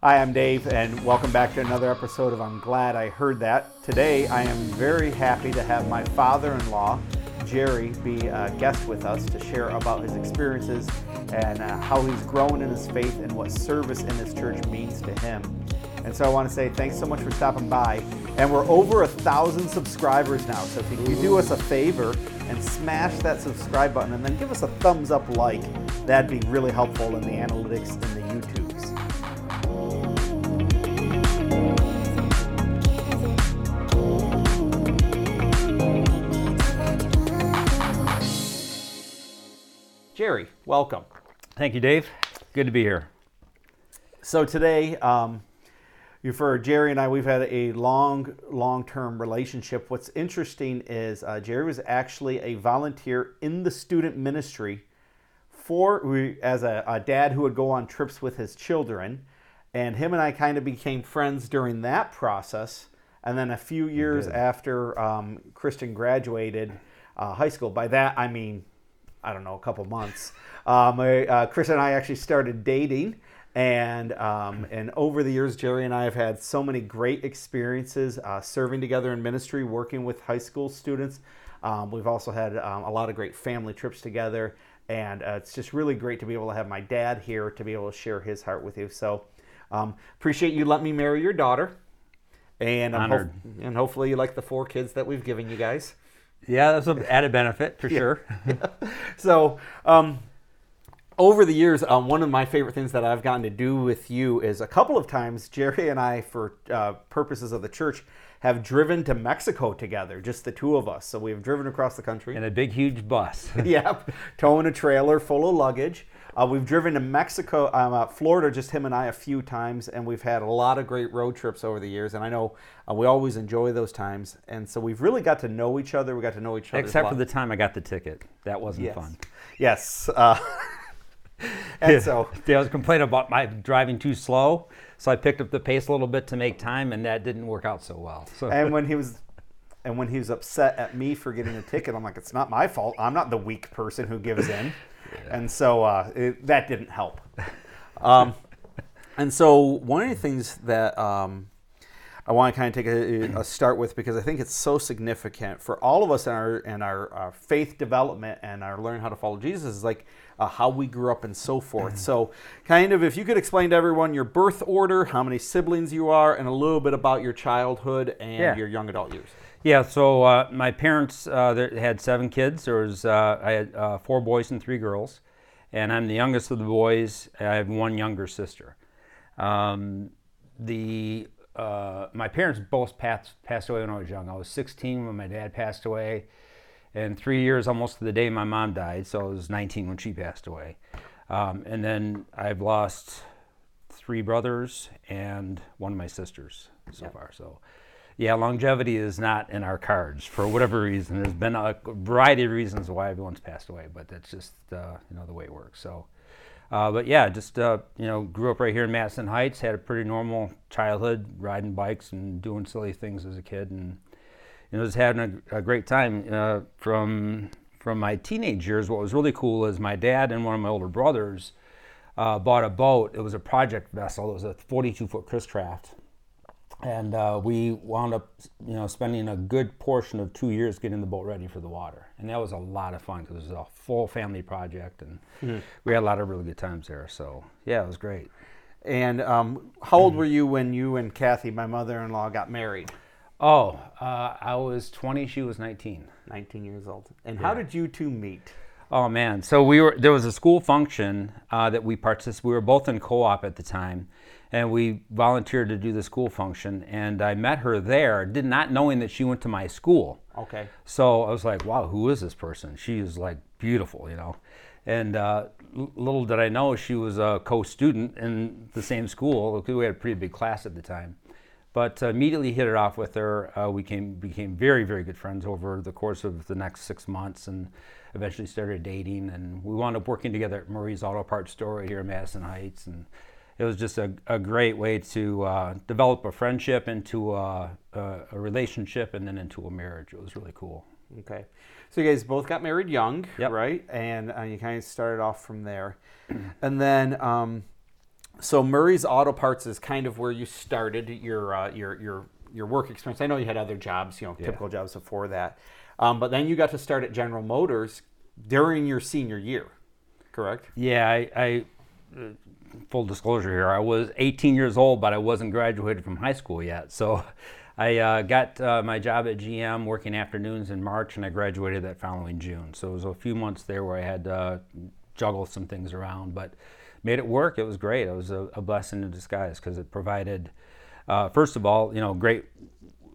Hi, I'm Dave, and welcome back to another episode of I'm Glad I Heard That. Today, I am very happy to have my father in law, Jerry, be a guest with us to share about his experiences and uh, how he's grown in his faith and what service in his church means to him. And so I want to say thanks so much for stopping by. And we're over a thousand subscribers now. So if you do us a favor and smash that subscribe button and then give us a thumbs up like, that'd be really helpful in the analytics and the YouTubes. Jerry, welcome. Thank you, Dave. Good to be here. So today, um, for Jerry and I, we've had a long, long-term relationship. What's interesting is uh, Jerry was actually a volunteer in the student ministry for as a, a dad who would go on trips with his children, and him and I kind of became friends during that process. And then a few years after um, Kristen graduated uh, high school, by that I mean I don't know, a couple months. Um, uh, Chris and I actually started dating, and um, and over the years, Jerry and I have had so many great experiences uh, serving together in ministry, working with high school students. Um, we've also had um, a lot of great family trips together, and uh, it's just really great to be able to have my dad here to be able to share his heart with you. So um, appreciate you letting me marry your daughter, and I'm Honored. and hopefully you like the four kids that we've given you guys. Yeah, that's an added benefit for sure. so um, over the years um, one of my favorite things that i've gotten to do with you is a couple of times jerry and i for uh, purposes of the church have driven to mexico together just the two of us so we've driven across the country In a big, huge bus. yep towing a trailer full of luggage uh, we've driven to mexico um, uh, florida just him and i a few times and we've had a lot of great road trips over the years and i know uh, we always enjoy those times and so we've really got to know each other we got to know each other Except for the time I got the ticket. That wasn't yes. fun. yes uh, and so There was a complaint about my driving too slow, so I picked up the pace a little bit to make time, and that didn't work out so well. So and when he was and when he was upset at me for getting a ticket i'm like it's not my fault i'm not the weak person who gives in and so uh, it, that didn't help. Um, and so one of the things that um, i want to kind of take a, a start with because i think it's so significant for all of us in our in our, our faith development and our learning how to follow jesus is like uh, how we grew up and so forth. So kind of if you could explain to everyone your birth order how many siblings you are and a little bit about your childhood and Yeah. your young adult years yeah, so uh, my parents uh, had seven kids. There was uh, I had uh, four boys and three girls, and I'm the youngest of the boys. I have one younger sister. Um, the uh, my parents both passed passed away when I was young. I was 16 when my dad passed away, and three years almost to the day my mom died. So I was 19 when she passed away. Um, and then I've lost three brothers and one of my sisters so far. So, yeah, longevity is not in our cards for whatever reason. There's been a variety of reasons why everyone's passed away, but that's just uh, you know the way it works. So, uh, but yeah, just uh, you know, grew up right here in Madison Heights. Had a pretty normal childhood, riding bikes and doing silly things as a kid, and you know, just having a, a great time. Uh, from from my teenage years, what was really cool is my dad and one of my older brothers uh, bought a boat. It was a project vessel. It was a 42 foot Chris Craft, and uh, we wound up, you know, spending a good portion of two years getting the boat ready for the water, and that was a lot of fun because it was a full family project, and we had a lot of really good times there. So yeah, it was great. And um, how old were you when you and Kathy, my mother-in-law, got married? Oh, uh, I was 20. She was 19. 19 years old. And how did you two meet? Oh man! So we were there was a school function uh, that we participated. We were both in co-op at the time, and we volunteered to do the school function. And I met her there, did not knowing that she went to my school. Okay. So I was like, "Wow, who is this person?" She is like beautiful, you know. And uh, little did I know she was a co-student in the same school. We had a pretty big class at the time. But uh, immediately hit it off with her. Uh, we came, became very, very good friends over the course of the next six months, and eventually started dating. And we wound up working together at Murray's Auto Parts store right here in Madison Heights. And it was just a, a great way to uh, develop a friendship into a, a, a relationship and then into a marriage. It was really cool. Okay. So you guys both got married young, Yep. right? And uh, you kind of started off from there. and then um, so Murray's Auto Parts is kind of where you started your uh, your your your work experience. I know you had other jobs, you know, typical jobs before that, um, but then you got to start at General Motors during your senior year, correct? Yeah, I, I full disclosure here, I was 18 years old, but I wasn't graduated from high school yet. So I uh, got uh, my job at GM working afternoons in March, and I graduated that following June. So it was a few months there where I had to juggle some things around, but made it work. It was great. It was a, a blessing in disguise because it provided, uh, first of all, you know, great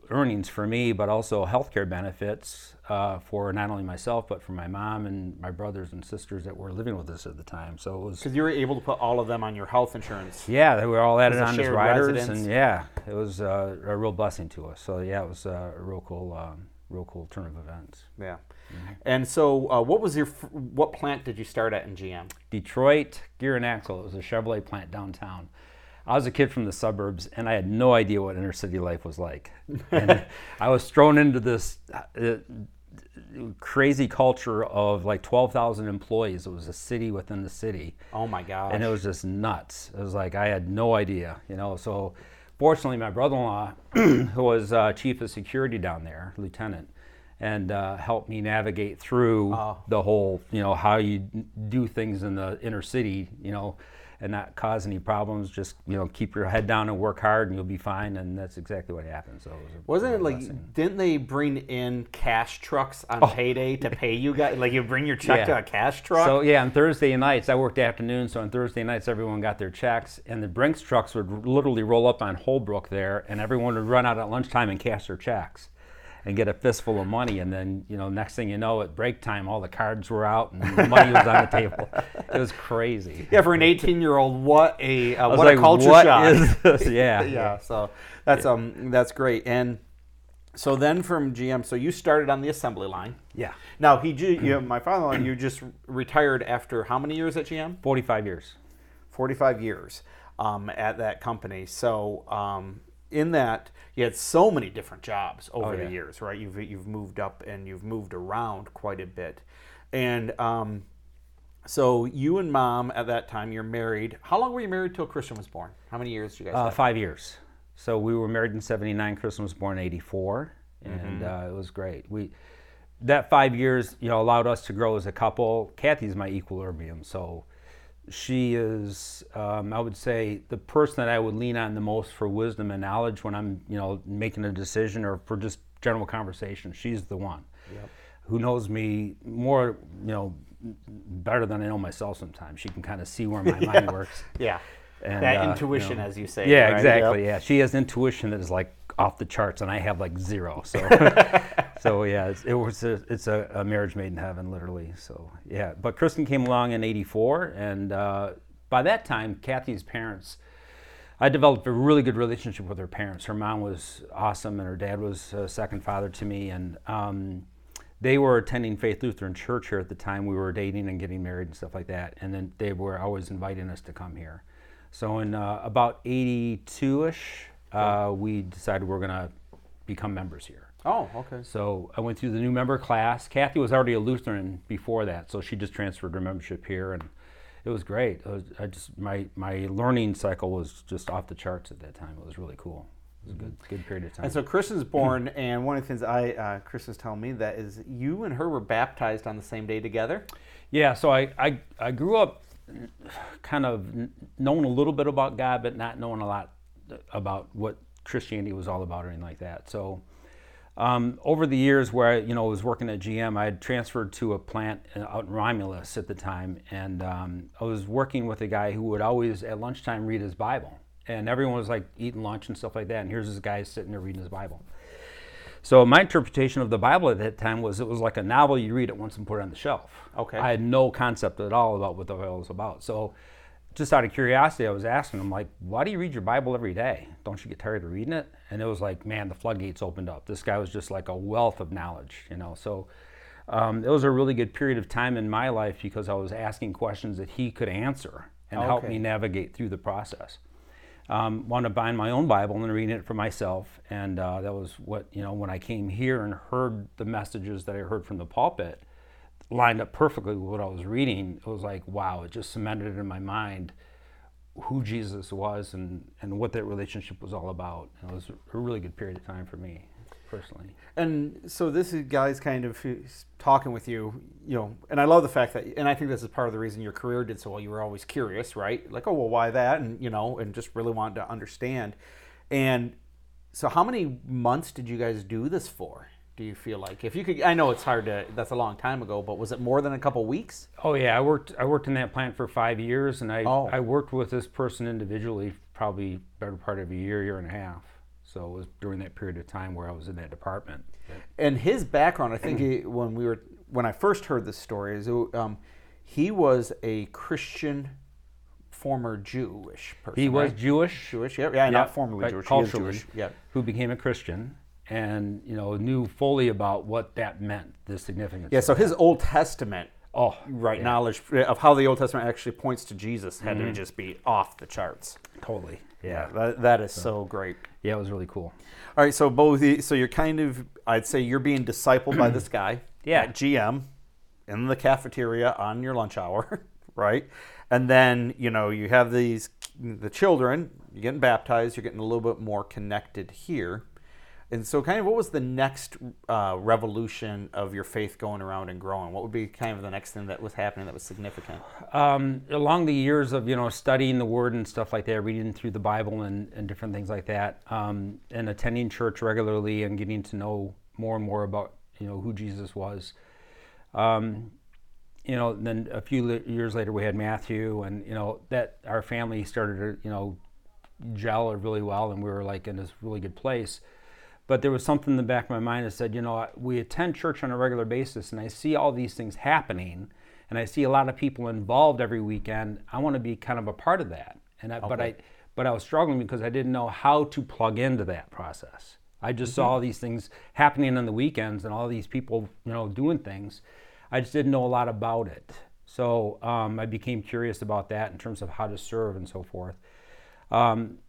earnings for me, but also healthcare benefits uh, for not only myself but for my mom and my brothers and sisters that were living with us at the time. So it was Because you were able to put all of them on your health insurance. yeah, they were all added on as riders, residence? and yeah, it was uh, a real blessing to us. So yeah, it was uh, a real cool, um, real cool turn of events. Yeah. And so, uh, what was your f- what plant did you start at in GM? Detroit Gear and Axle. It was a Chevrolet plant downtown. I was a kid from the suburbs, and I had no idea what inner city life was like. And I was thrown into this uh, crazy culture of like 12,000 employees. It was a city within the city. Oh my god! and it was just nuts. It was like I had no idea, you know. So, fortunately, my brother-in-law, who was uh, chief of security down there, lieutenant, and uh, helped me navigate through Oh. the whole, you know, how you do things in the inner city, you know, and not cause any problems. Just you know, keep your head down and work hard, and you'll be fine. And that's exactly what happened. So, it was wasn't it like? Didn't they bring in cash trucks on oh. payday to pay you guys? Like you bring your check to a cash truck. So yeah, on Thursday nights I worked afternoon, so on Thursday nights everyone got their checks, and the Brinks trucks would literally roll up on Holbrook there, and everyone would run out at lunchtime and cash their checks, and get a fistful of money, and then you know next thing you know at break time all the cards were out and the money was on the table. It was crazy. yeah, for an 18 year old, what a uh, what like, a culture "What shock. is this?" Yeah, yeah. So that's um that's great. And so then from GM, so you started on the assembly line. yeah. Now he, you, my father-in-law, you just retired after how many years at GM? Forty-five years. 45 years um, at that company. So um, in that, you had so many different jobs over Oh, the years, right? You've you've moved up and you've moved around quite a bit, and um, so you and mom at that time, you're married. How long were you married till Kristen was born? How many years did you guys Uh, have? five years. So we were married in '79. Kristen was born in '84, and uh, it was great. We that five years, you know, allowed us to grow as a couple. Kathy's my equilibrium, so she is, um, I would say, the person that I would lean on the most for wisdom and knowledge when I'm, you know, making a decision or for just general conversation. She's the one who knows me more, you know, better than I know myself. Sometimes she can kind of see where my mind works. yeah, And, that uh, you intuition, know, as you say. yeah, right? exactly. Yep. Yeah, she has intuition that is like off the charts, and I have like zero. So, so yeah, it's, it was a, it's a, a marriage made in heaven, literally. So yeah, but Kristen came along in '84, and uh, by that time, Kathy's parents. I developed a really good relationship with her parents. Her mom was awesome, and her dad was a second father to me. And um, they were attending Faith Lutheran Church here at the time. We were dating and getting married and stuff like that. And then they were always inviting us to come here. So in uh, about 82 ish, uh, we decided we're going to become members here. Oh, okay. So I went through the new member class. Kathy was already a Lutheran before that, so she just transferred her membership here, and it was great. It was, I just my my learning cycle was just off the charts at that time. It was really cool. It was a good good period of time. And so Kristen's born, and one of the things I uh, Kristen's telling me that is you and her were baptized on the same day together. Yeah, so I, I, I grew up kind of knowing a little bit about God, but not knowing a lot about what Christianity was all about or anything like that. So um, over the years where I you know, was working at GM, I had transferred to a plant uh, out in Romulus at the time, and um, I was working with a guy who would always at lunchtime read his Bible. And everyone was like eating lunch and stuff like that, and here's this guy sitting there reading his Bible. So my interpretation of the Bible at that time was it was like a novel you read it once and put it on the shelf. Okay. I had no concept at all about what the Bible was about. So just out of curiosity, I was asking him like, "Why do you read your Bible every day? Don't you get tired of reading it?" And it was like, man, the floodgates opened up. This guy was just like a wealth of knowledge, you know. So um, it was a really good period of time in my life because I was asking questions that he could answer and help me navigate through the process um, wanted to bind my own Bible and reading it for myself. And uh, that was what, you know, when I came here and heard the messages that I heard from the pulpit lined up perfectly with what I was reading, it was like, wow, it just cemented in my mind who Jesus was and, and what that relationship was all about. And it was a really good period of time for me personally. And so this is guys kind of talking with you, you know, and I love the fact that, and I think this is part of the reason your career did so well. You were always curious, right? Like, oh, well, why that? And, you know, and just really wanted to understand. And so how many months did you guys do this for? Do you feel like? If you could i know it's hard to that's a long time ago but was it more than a couple weeks? Oh yeah i worked i worked in that plant for five years and i oh. i worked with this person individually probably better part of a year year and a half. So it was during that period of time where i was in that department. And his background i think he, when we were when i first heard this story is um, he was a christian former jewish person he was right? jewish? Jewish yeah, yeah, not formerly jewish culturally jewish, yeah who became a christian and you know knew fully about what that meant, the significance. Yeah. So his Old Testament, oh right, yeah. knowledge of how the Old Testament actually points to Jesus had mm-hmm. to just be off the charts. Totally. Yeah, that, that is so, so, great. Yeah, it was really cool. All right, so both, so you're kind of, I'd say you're being discipled by this guy. Yeah. At GM, in the cafeteria on your lunch hour, right? And then you know you have these the children. You're getting baptized. You're getting a little bit more connected here and so kind of what was the next uh, revolution of your faith going around and growing? What would be kind of the next thing that was happening that was significant? Um, along the years of you know studying the word and stuff like that reading through the bible and, and different things like that um, and attending church regularly and getting to know more and more about you know who jesus was. Um, you know then a few years later we had matthew and you know that our family started to you know gel really well and we were like in this really good place but there was something in the back of my mind that said, you know, we attend church on a regular basis and I see all these things happening and I see a lot of people involved every weekend. I want to be kind of a part of that. And I, okay. but I but I was struggling because I didn't know how to plug into that process. I just mm-hmm. saw all these things happening on the weekends and all these people, you know, doing things. I just didn't know a lot about it. So um, I became curious about that in terms of how to serve and so forth. Um,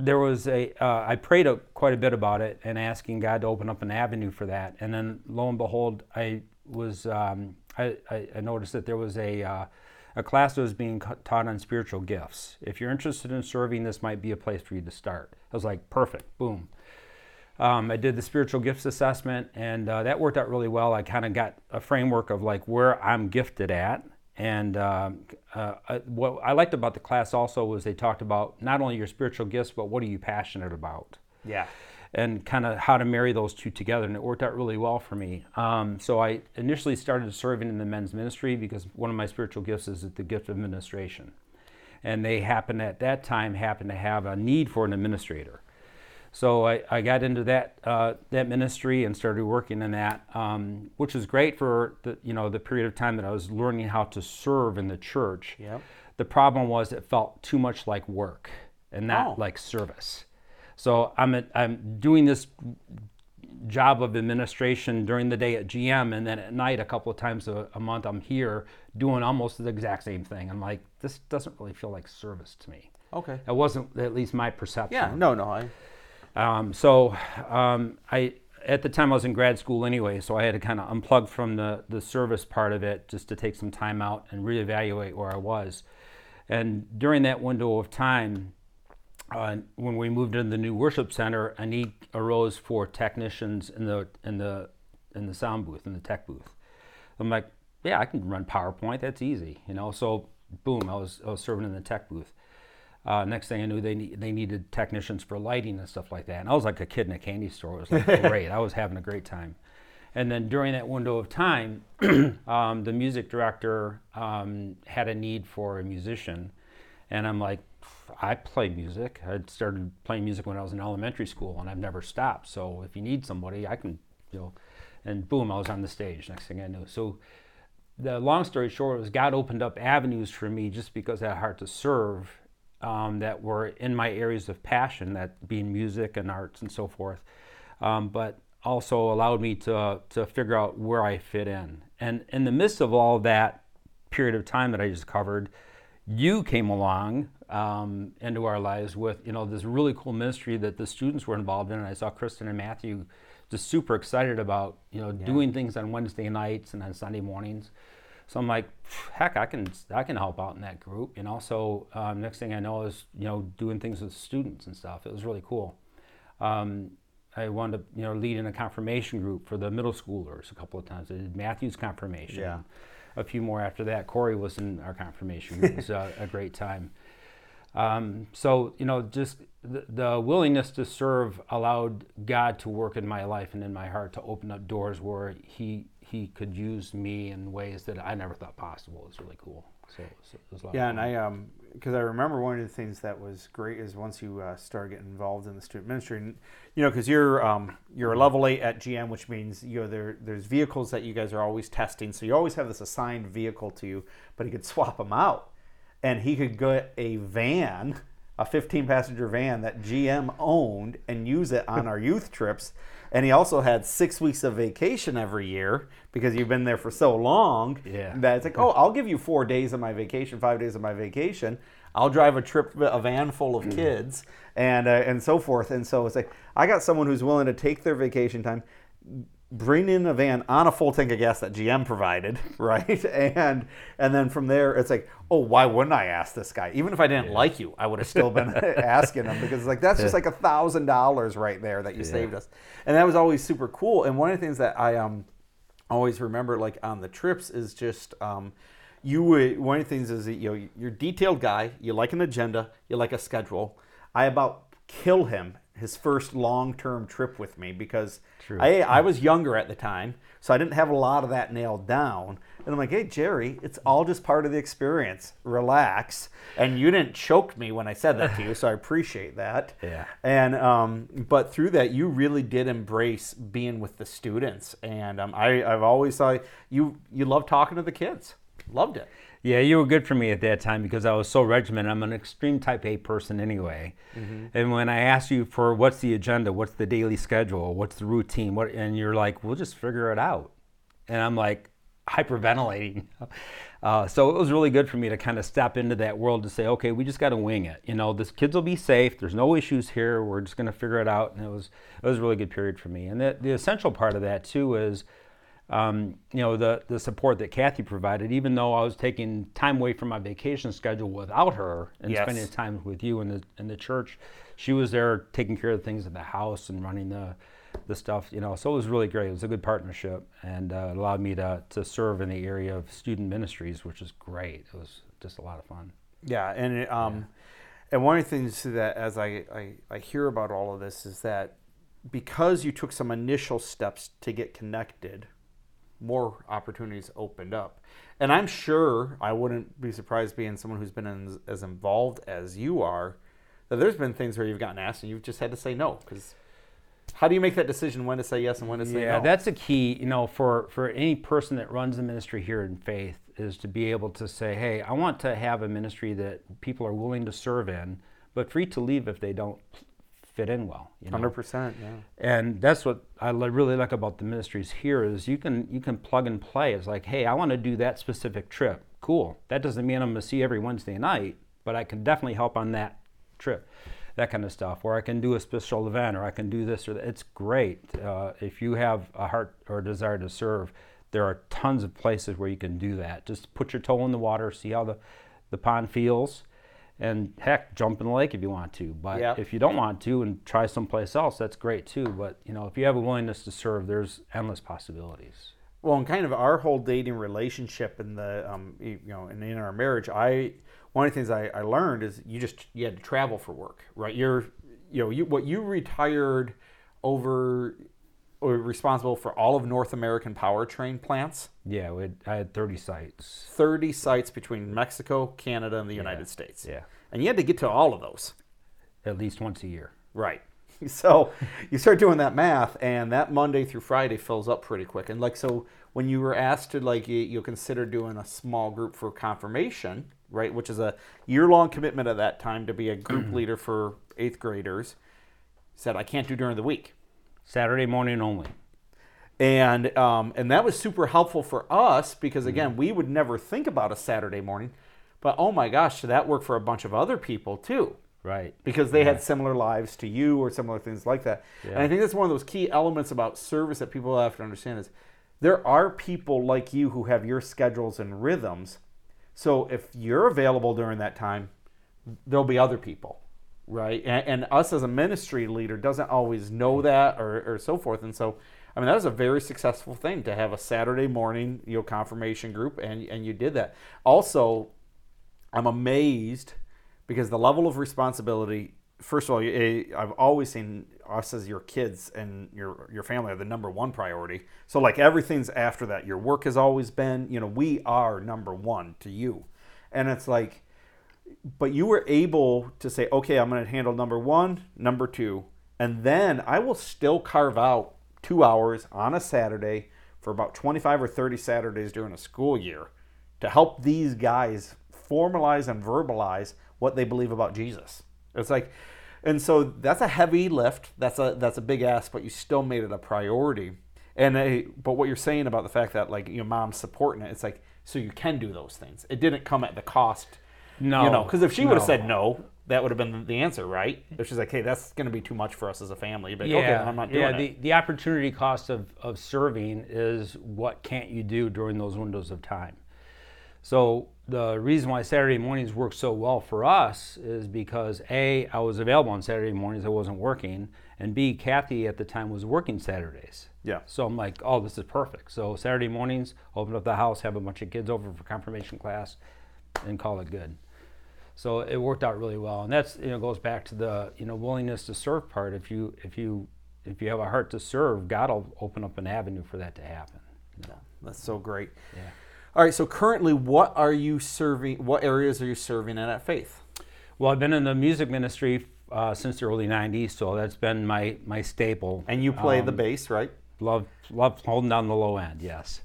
there was a uh, I prayed a, quite a bit about it and asking God to open up an avenue for that. And then lo and behold, I was um, I, I, noticed that there was a uh, a class that was being taught on spiritual gifts. If you're interested in serving, this might be a place for you to start. I was like, perfect, boom. Um, I did the spiritual gifts assessment, and uh, that worked out really well. I kind of got a framework of like where I'm gifted at, and um, uh, uh, what I liked about the class also was they talked about not only your spiritual gifts, but what are you passionate about? Yeah. And kind of how to marry those two together. And it worked out really well for me. Um, so I initially started serving in the men's ministry because one of my spiritual gifts is the gift of administration. And they happened at that time happened to have a need for an administrator. So I, I got into that uh, that ministry and started working in that, um, which was great for the you know the period of time that I was learning how to serve in the church. Yep. The problem was it felt too much like work and not oh. like service. So I'm I'm doing this job of administration during the day at GM, and then at night a couple of times a, a month I'm here doing almost the exact same thing. I'm like, this doesn't really feel like service to me. Okay. That wasn't at least my perception. Yeah. No. No. I um, so um, I at the time I was in grad school anyway, so I had to kind of unplug from the the service part of it just to take some time out and reevaluate where I was. And during that window of time, uh, when we moved into the new worship center, a need arose for technicians in the in the in the sound booth in the tech booth. I'm like, yeah, I can run PowerPoint. That's easy, you know. So boom, I was I was serving in the tech booth. Uh, next thing I knew, they need, they needed technicians for lighting and stuff like that. And I was like a kid in a candy store. It was like great. I was having a great time. And then during that window of time, um, the music director um, had a need for a musician, and I'm like, I play music. I started playing music when I was in elementary school, and I've never stopped. So if you need somebody, I can, you know. And boom, I was on the stage. Next thing I knew, so the long story short was God opened up avenues for me just because I had a heart to serve um, that were in my areas of passion, that being music and arts and so forth, um, but also allowed me to, to figure out where I fit in. And in the midst of all that period of time that I just covered, you came along um, into our lives with you know this really cool ministry that the students were involved in, and I saw Kristen and Matthew just super excited about you know yeah. doing things on Wednesday nights and on Sunday mornings. So I'm like, heck, I can I can help out in that group, And also, um, next thing I know is you know doing things with students and stuff. It was really cool. Um, I wanted to you know lead in a confirmation group for the middle schoolers a couple of times. I did Matthew's confirmation. Yeah. A few more after that. Corey was in our confirmation group. It was a, a great time. Um, so you know, just the, the willingness to serve allowed God to work in my life and in my heart to open up doors where He He could use me in ways that I never thought possible. It was really cool. So it was, it was a lot Yeah, and I um because I remember one of the things that was great is once you uh, start getting involved in the student ministry, and, you know, because you're um, you're a level eight at GM, which means you know there there's vehicles that you guys are always testing, so you always have this assigned vehicle to you, but you could swap them out, and he could get a van, a 15 passenger van that GM owned, and use it on our youth trips. And he also had six weeks of vacation every year because you've been there for so long. Yeah. That it's like, oh, I'll give you four days of my vacation, five days of my vacation. I'll drive a trip, a van full of kids, and uh, and so forth. And so it's like I got someone who's willing to take their vacation time, bring in a van on a full tank of gas that GM provided, right? And and then from there, it's like, oh, why wouldn't I ask this guy? Even if I didn't like you, I would have still been asking him because like that's just like a thousand dollars right there that you saved us, and that was always super cool. And one of the things that I um always remember like on the trips is just um, you would one of the things is that, you know you're a detailed guy you like an agenda you like a schedule i about kill him his first long-term trip with me because True. I, I was younger at the time so i didn't have a lot of that nailed down and i'm like hey jerry it's all just part of the experience relax and you didn't choke me when i said that to you so i appreciate that Yeah. and um, but through that, you really did embrace being with the students, and um, I, I've always thought you you love talking to the kids, loved it. Yeah, you were good for me at that time because I was so regimented. I'm an extreme type A person anyway. And when I asked you for what's the agenda, what's the daily schedule, what's the routine, what, and you're like, we'll just figure it out. And I'm like hyperventilating. Uh, so it was really good for me to kind of step into that world to say, okay, we just got to wing it. You know, this kids will be safe. There's no issues here. We're just going to figure it out. And it was it was a really good period for me. And the, the essential part of that too is um, you know, the, the support that Kathy provided, even though I was taking time away from my vacation schedule without her and Yes. spending time with you in the, in the church, she was there taking care of things at the house and running the, the stuff, you know, so it was really great. It was a good partnership and uh, it allowed me to, to serve in the area of student ministries, which is great. It was just a lot of fun. Yeah, and it, um, and one of the things that as I, I I hear about all of this is that because you took some initial steps to get connected, more opportunities opened up. And I'm sure I wouldn't be surprised being someone who's been in, as involved as you are, that there's been things where you've gotten asked and you've just had to say no because. How do you make that decision when to say yes and when to say yeah, no? that's a key, you know, for, for any person that runs the ministry here in faith is to be able to say, hey, I want to have a ministry that people are willing to serve in, but free to leave if they don't fit in well. You know? Hundred percent, yeah. and that's what I really like about the ministries here is you can you can plug and play. It's like, hey, I want to do that specific trip. Cool. That doesn't mean I'm going to see every Wednesday night, but I can definitely help on that trip, that kind of stuff. Or I can do a special event, or I can do this or that. It's great uh, if you have a heart or a desire to serve. There are tons of places where you can do that. Just put your toe in the water, see how the the pond feels. And heck, jump in the lake if you want to. But Yeah. if you don't want to and try someplace else, that's great too. But you know, if you have a willingness to serve, there's endless possibilities. well, and kind of our whole dating relationship and the um, you know, and in our marriage, I one of the things I, I learned is you just you had to travel for work, right? You're you know you what you retired over responsible for all of North American powertrain plants, Yeah, we had, I had 30 sites. thirty sites between Mexico, Canada, and the United States, Yeah, and you had to get to all of those. at least once a year. Right. So you start doing that math, and that Monday through Friday fills up pretty quick. And like, so when you were asked to like, you, you consider doing a small group for confirmation, right, which is a year-long commitment at that time to be a group leader for eighth graders, said I can't do during the week, Saturday morning only. and um, and that was super helpful for us because again, we would never think about a Saturday morning, but oh my gosh, that worked for a bunch of other people too? Right. because they had similar lives to you or similar things like that. And I think that's one of those key elements about service that people have to understand is there are people like you who have your schedules and rhythms. So if you're available during that time, there'll be other people, right? And, and us as a ministry leader doesn't always know that or, or so forth. And so, I mean, that was a very successful thing to have a Saturday morning, you know, confirmation group, and and you did that. Also, I'm amazed because the level of responsibility. First of all, eh, I've always seen us as your kids and your your family are the number one priority. So like everything's after that. Your work has always been, you know, we are number one to you, and it's like, but you were able to say, okay, I'm going to handle number one, number two, and then I will still carve out two hours on a Saturday for about 25 or 30 Saturdays during a school year to help these guys formalize and verbalize what they believe about Jesus. It's like, and so that's a heavy lift. That's a that's a big ask, but you still made it a priority. And a, but what you're saying about the fact that like your mom's supporting it, it's like so you can do those things. It didn't come at the cost. No, you know, because if she would have no. said no, that would have been the answer, right? If she's like, hey, that's going to be too much for us as a family, but okay, then I'm not doing yeah. it. The, the opportunity cost of, of serving is what can't you do during those windows of time. So the reason why Saturday mornings work so well for us is because A, I was available on Saturday mornings, I wasn't working, and B, Kathy at the time was working Saturdays. Yeah. So I'm like, oh, this is perfect. So Saturday mornings, open up the house, have a bunch of kids over for confirmation class, and call it good. So it worked out really well, and that's you know goes back to the you know willingness to serve part. If you if you if you have a heart to serve, God will open up an avenue for that to happen. you know. That's so great. Yeah. All right, so currently, what are you serving? What areas are you serving in at Faith? Well, I've been in the music ministry uh, since the early '90s, so that's been my my staple. And you play the Um, bass, right? Love love holding down the low end. Yes.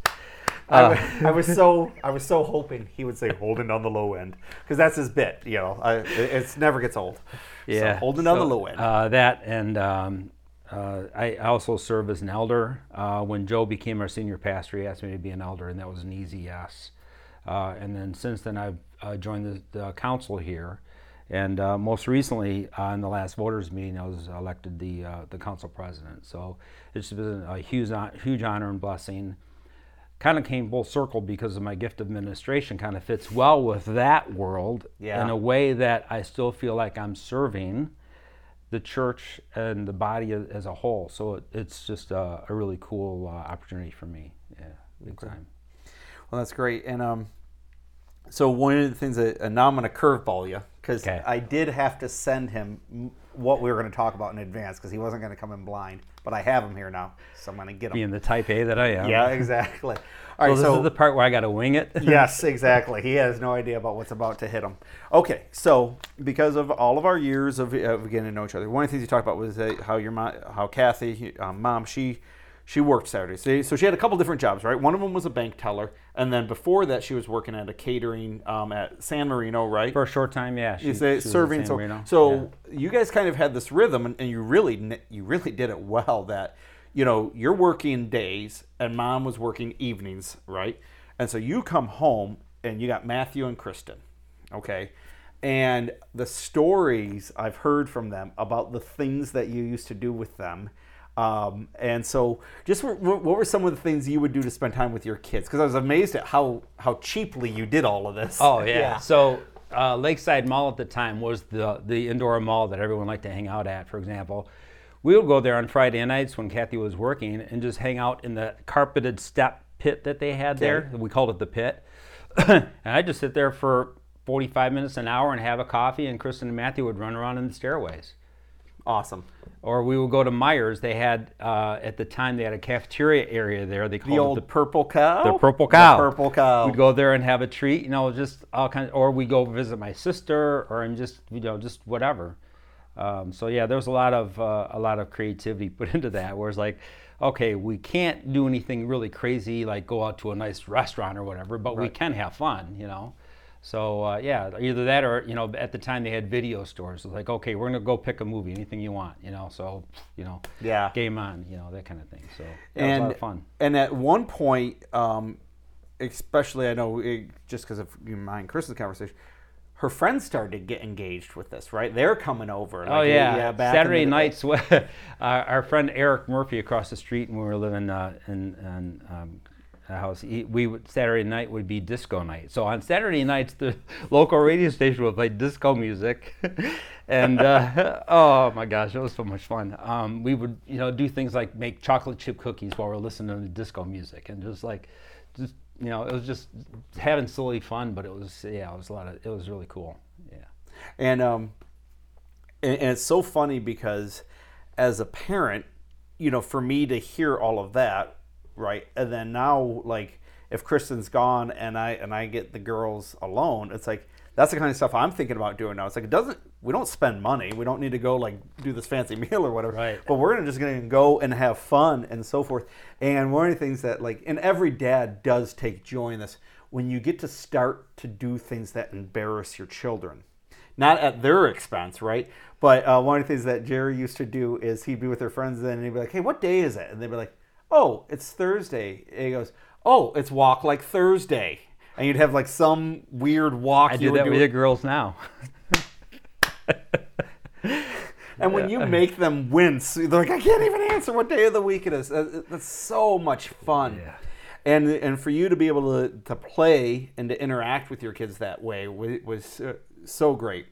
I, I was so I was so hoping he would say holding on the low end because that's his bit. You know, I, it it's never gets old. Yeah. so holding on the low end. Uh, that and um, uh, I also serve as an elder. Uh, when Joe became our senior pastor, he asked me to be an elder, and that was an easy yes. Uh, and then since then, I've uh, joined the, the council here, and uh, most recently, uh, in the last voters meeting, I was elected the uh, the council president. So it's been a huge huge honor and blessing. Kind of came full circle because of my gift of administration. Kind of fits well with that world Yeah. in a way that I still feel like I'm serving the church and the body as a whole. So it, it's just a, a really cool uh, opportunity for me. Yeah, big time. Well, that's great. And um, so one of the things that and now I'm going to curveball you because Okay. I did have to send him what we were going to talk about in advance because he wasn't going to come in blind. But I have him here now, so I'm going to get him. Being the type A that I am. Yeah, exactly. All right, So this so is the part where I got to wing it. yes, exactly. He has no idea about what's about to hit him. Okay, so because of all of our years of, of getting to know each other, one of the things you talked about was how your mom, how Kathy, um, mom, she she worked Saturdays. So, she had a couple different jobs, right? One of them was a bank teller, and then before that, she was working at a catering um, at San Marino, right? For a short time, yeah. she- she serving. San So, Marino. so you guys kind of had this rhythm, and, and you really you really did it well. That you know you're working days, and mom was working evenings, right? And so you come home, and you got Matthew and Kristen, okay. And the stories I've heard from them about the things that you used to do with them. Um, and so, just wh- wh- what were some of the things you would do to spend time with your kids? Because I was amazed at how how cheaply you did all of this. Oh yeah. So uh, Lakeside Mall at the time was the the indoor mall that everyone liked to hang out at. For example, we would go there on Friday nights when Kathy was working and just hang out in the carpeted step pit that they had there. We called it the pit, and I'd just sit there for 45 minutes, an hour, and have a coffee. And Kristen and Matthew would run around in the stairways. Awesome. Or we would go to Meijer's. They had uh, at the time they had a cafeteria area there. They called The it old the purple cow. the purple cow. The purple cow. We'd go there and have a treat, you know, just all kinds, or we go visit my sister, or I'm just, you know, just whatever. Um, so yeah, there was a lot of uh, a lot of creativity put into that. Whereas like, okay, we can't do anything really crazy like go out to a nice restaurant or whatever, but we can have fun, you know. So uh, yeah, either that or you know, at the time they had video stores. It was like, okay, we're gonna go pick a movie, anything you want, you know. So you know, Yeah. game on, you know, that kind of thing. So yeah, it was a lot and of fun. and at one point, um, especially I know it, just because of you and Chris's conversation, her friends started to get engaged with this, right? They're coming over. oh like, yeah, back Saturday nights. our, our friend Eric Murphy across the street, when we were living uh, in, in um, house, we would, Saturday night would be disco night. So on Saturday nights, the local radio station would play disco music, and uh, oh my gosh, it was so much fun. Um, we would you know do things like make chocolate chip cookies while we're listening to disco music, and just like just you know it was just having silly fun, but it was yeah, it was a lot of it was really cool. Yeah. And um, and, and it's so funny because as a parent, you know, for me to hear all of that, right, and then now like if Kristen's gone and I and I get the girls alone, it's like that's the kind of stuff I'm thinking about doing now. It's like it doesn't we don't spend money. We don't need to go like do this fancy meal or whatever. Right. But we're gonna just gonna go and have fun and so forth. And one of the things that like and every dad does take joy in this when you get to start to do things that embarrass your children not at their expense, right? But uh, one of the things that Jerry used to do is he'd be with their friends and he'd be like, "Hey, what day is it?" And they'd be like, "Oh, it's Thursday." And he goes, "Oh, it's Walk Like Thursday," and you'd have like some weird walk. I you do that with the girls now. And when you make them wince, they're like, I can't even answer what day of the week it is. That's so much fun. Yeah. And and for you to be able to, to play and to interact with your kids that way was, was uh, so great.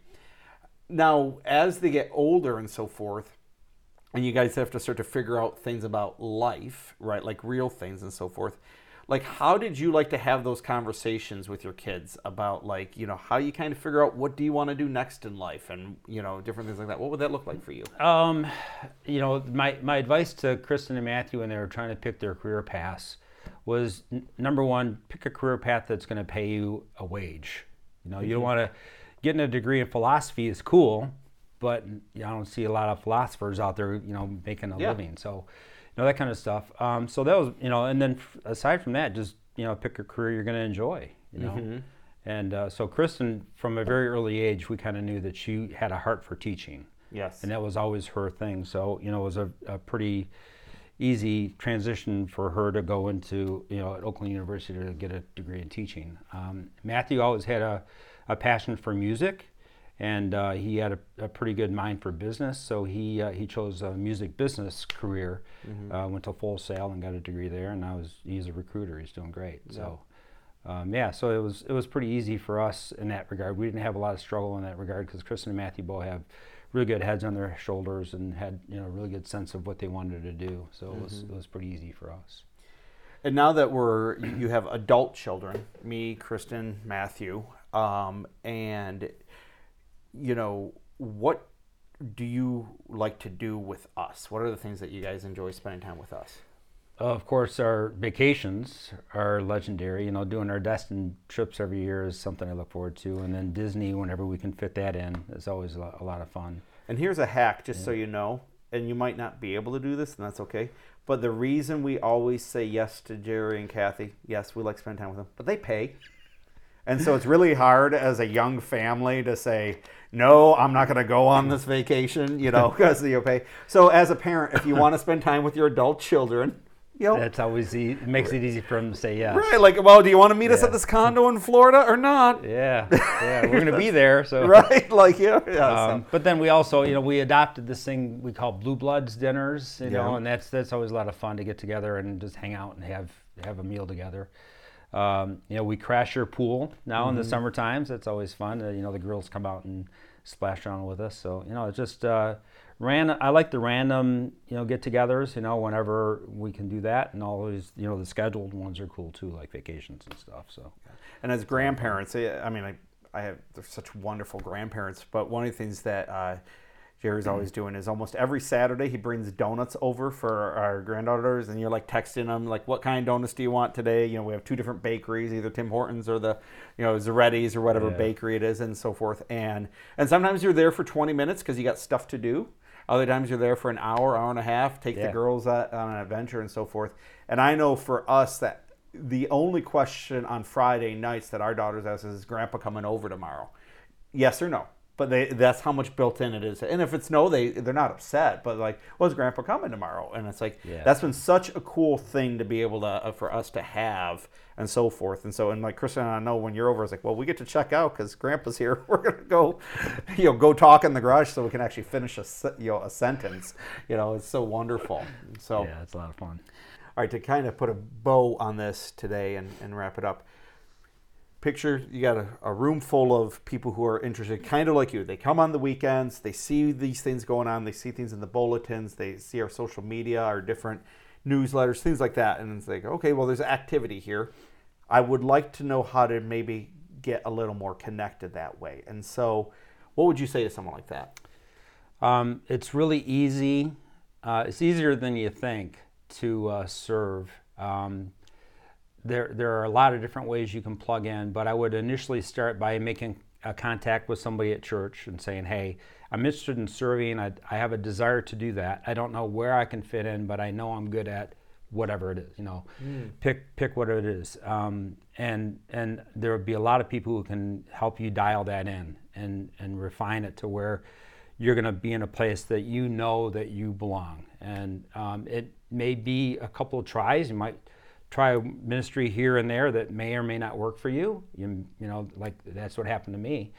Now, as they get older and so forth, and you guys have to start to figure out things about life, right? Like real things and so forth. Like, how did you like to have those conversations with your kids about, like, you know, how you kind of figure out what do you want to do next in life and, you know, different things like that? What would that look like for you? Um, you know, my, my advice to Kristen and Matthew when they were trying to pick their career paths was n- number one, pick a career path that's going to pay you a wage. You know, you don't want to getting a degree in philosophy is cool, but I don't see a lot of philosophers out there, you know, making a Yeah. living. So, you know, that kind of stuff. Um, so that was, you know, and then f- aside from that, just you know, pick a career you're going to enjoy. You know. And uh, so Kristen, from a very early age, we kind of knew that she had a heart for teaching Yes. and that was always her thing. So you know, it was a, a pretty easy transition for her to go into you know at Oakland University to get a degree in teaching. Um, Matthew always had a, a passion for music, and uh, he had a, a pretty good mind for business. So he uh, he chose a music business career, uh, went to Full Sail and got a degree there, and now he's he's a recruiter. He's doing great. So. Um, yeah, so it was it was pretty easy for us in that regard. We didn't have a lot of struggle in that regard because Kristen and Matthew both have really good heads on their shoulders and had you know a really good sense of what they wanted to do. So it was it was pretty easy for us. And now that we're, you you have adult children, me, Kristen, Matthew, um, and, you know, what do you like to do with us? What are the things that you guys enjoy spending time with us? Uh, of course, our vacations are legendary. You know, doing our Destin trips every year is something I look forward to, and then Disney, whenever we can fit that in, is always a lot, a lot of fun. And here's a hack, just so you know, and you might not be able to do this, and that's okay. But the reason we always say yes to Jerry and Kathy, yes, we like spending time with them, but they pay. And so it's really hard as a young family to say, no, I'm not going to go on this vacation, you know, because you pay. So as a parent, if you want to spend time with your adult children, you know, That's always easy. it makes it easy for them to say yes. right, like, well, do you want to meet us at this condo in Florida or not? Yeah, yeah, we're gonna be there. So Right, like, yeah, yeah. so- Um, but then we also, you know, we adopted this thing we call Blue Bloods dinners, you know, and that's that's always a lot of fun to get together and just hang out and have have a meal together. Um, you know, we crash your pool now in the summer times. That's always fun. Uh, you know, the girls come out and splash around with us. So you know, it's just uh, random. I like the random, you know, get-togethers. You know, whenever we can do that, and always, you know, the scheduled ones are cool too, like vacations and stuff. So And as grandparents, I mean, I, I have they're such wonderful grandparents. But one of the things that uh, Jerry's always doing is almost every Saturday he brings donuts over for our granddaughters, and you're like texting them like, "What kind of donuts do you want today?" You know, we have two different bakeries, either Tim Hortons or the, you know, Zaretti's or whatever Yeah. bakery it is, and so forth. And and sometimes you're there for 20 minutes because you got stuff to do. Other times you're there for an hour, hour and a half, take the girls uh, on an adventure and so forth. And I know for us that the only question on Friday nights that our daughters ask is, "Is Grandpa coming over tomorrow?" Yes or no. But they that's how much built in it is. And if it's no, they they're not upset. But like, was well, Grandpa coming tomorrow? And it's like yeah. that's been such a cool thing to be able to uh, for us to have and so forth. And so and like Kristen and I know when you're over, it's like, well, we get to check out because Grandpa's here. We're gonna go, you know, go talk in the garage so we can actually finish a you know a sentence. You know, it's so wonderful. So yeah, it's a lot of fun. All right, to kind of put a bow on this today and, and wrap it up picture you got a, a, room full of people who are interested kind of like you. They come on the weekends they see these things going on they see things in the bulletins they see our social media our different newsletters things like that. And it's like okay well there's activity here. I would like to know how to maybe get a little more connected that way. And so what would you say to someone like that? Um, it's really easy uh, it's easier than you think to uh, serve. Um, there, there are a lot of different ways you can plug in, but I would initially start by making a contact with somebody at church and saying, hey, I'm interested in serving. I, I have a desire to do that. I don't know where I can fit in, but I know I'm good at whatever it is. You know, mm. pick pick what it is. Um, and and there will be a lot of people who can help you dial that in and and refine it to where you're going to be in a place that you know that you belong. And um, it may be a couple of tries. You might try a ministry here and there that may or may not work for you. You, you know, like that's what happened to me.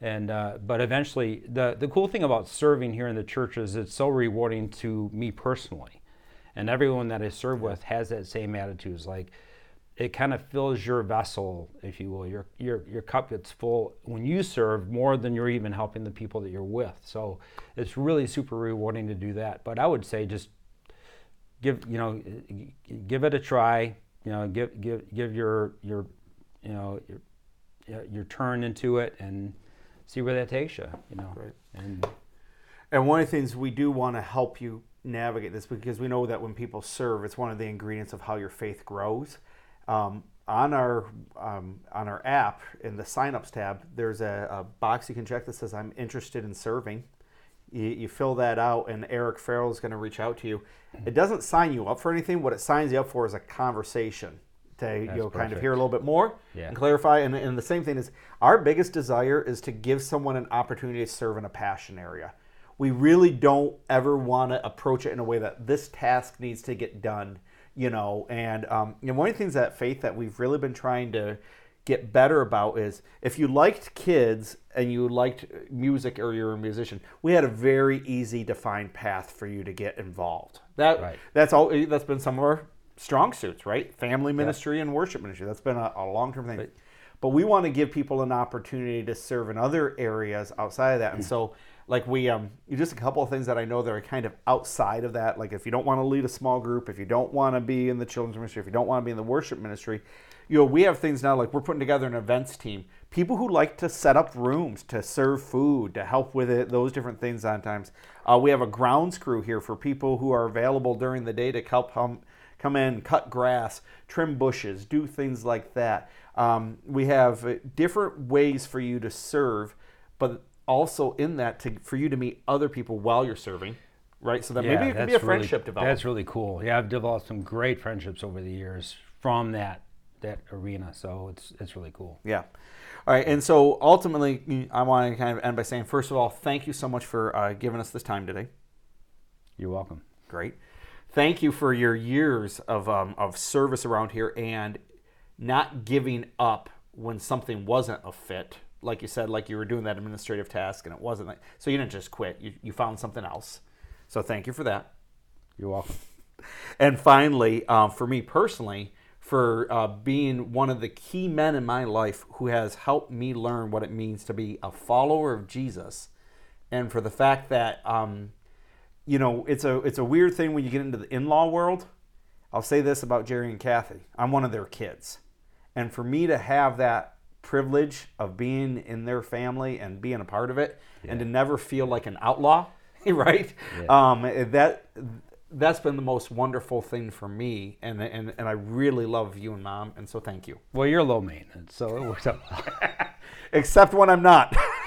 And uh, but eventually, the the cool thing about serving here in the church is it's so rewarding to me personally, and everyone that I serve with has that same attitude. It's like it kind of fills your vessel, if you will. Your your your cup gets full when you serve more than you're even helping the people that you're with. So it's really super rewarding to do that. But I would say just give you know give it a try. You know, give give give your your you know your your turn into it and see where that takes you. You know, right. and and one of the things we do want to help you navigate this because we know that when people serve, it's one of the ingredients of how your faith grows. Um, on our um, on our app in the signups tab, there's a, a, box you can check that says "I'm interested in serving." You, you fill that out, and Eric Farrell is going to reach out to you. It doesn't sign you up for anything. What it signs you up for is a conversation to you know, kind of hear a little bit more yeah. and clarify. And, and the same thing is our biggest desire is to give someone an opportunity to serve in a passion area. We really don't ever want to approach it in a way that this task needs to get done, you know. And um, know, one of the things that faith that we've really been trying to get better about is if you liked kids and you liked music or you're a musician, we had a very easy defined path for you to get involved. That right. that's all that's been some of our strong suits, right? Family ministry yeah. and worship ministry. That's been a, a long term thing. Right. But we want to give people an opportunity to serve in other areas outside of that. And mm. so like we um just a couple of things that I know that are kind of outside of that. Like if you don't want to lead a small group, if you don't want to be in the children's ministry, if you don't want to be in the worship ministry, you know, we have things now like we're putting together an events team. People who like to set up rooms, to serve food, to help with it, those different things on times. Uh, we have a grounds crew here for people who are available during the day to help come, come in, cut grass, trim bushes, do things like that. Um, we have uh, different ways for you to serve, but also in that to, for you to meet other people while you're serving right? So that yeah, maybe it can be a friendship really, develop. That's really cool. Yeah, I've developed some great friendships over the years from that that arena. So it's it's really cool. Yeah. All right, and so ultimately, I want to kind of end by saying, first of all, thank you so much for uh, giving us this time today. You're welcome. Great. Thank you for your years of um, of service around here and not giving up when something wasn't a fit. Like you said, like you were doing that administrative task and it wasn't. Like, so you didn't just quit. You you found something else. So thank you for that. You're welcome. And finally, um, for me personally for uh, being one of the key men in my life who has helped me learn what it means to be a follower of Jesus, and for the fact that um, you know it's a it's a weird thing when you get into the in-law world. I'll say this about Jerry and Kathy: I'm one of their kids, and for me to have that privilege of being in their family and being a part of it, yeah. and to never feel like an outlaw, right? Yeah. Um, that that's been the most wonderful thing for me, and and and I really love you and mom, and so thank you. Well, you're low maintenance, so it works out. Except when I'm not.